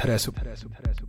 interessa.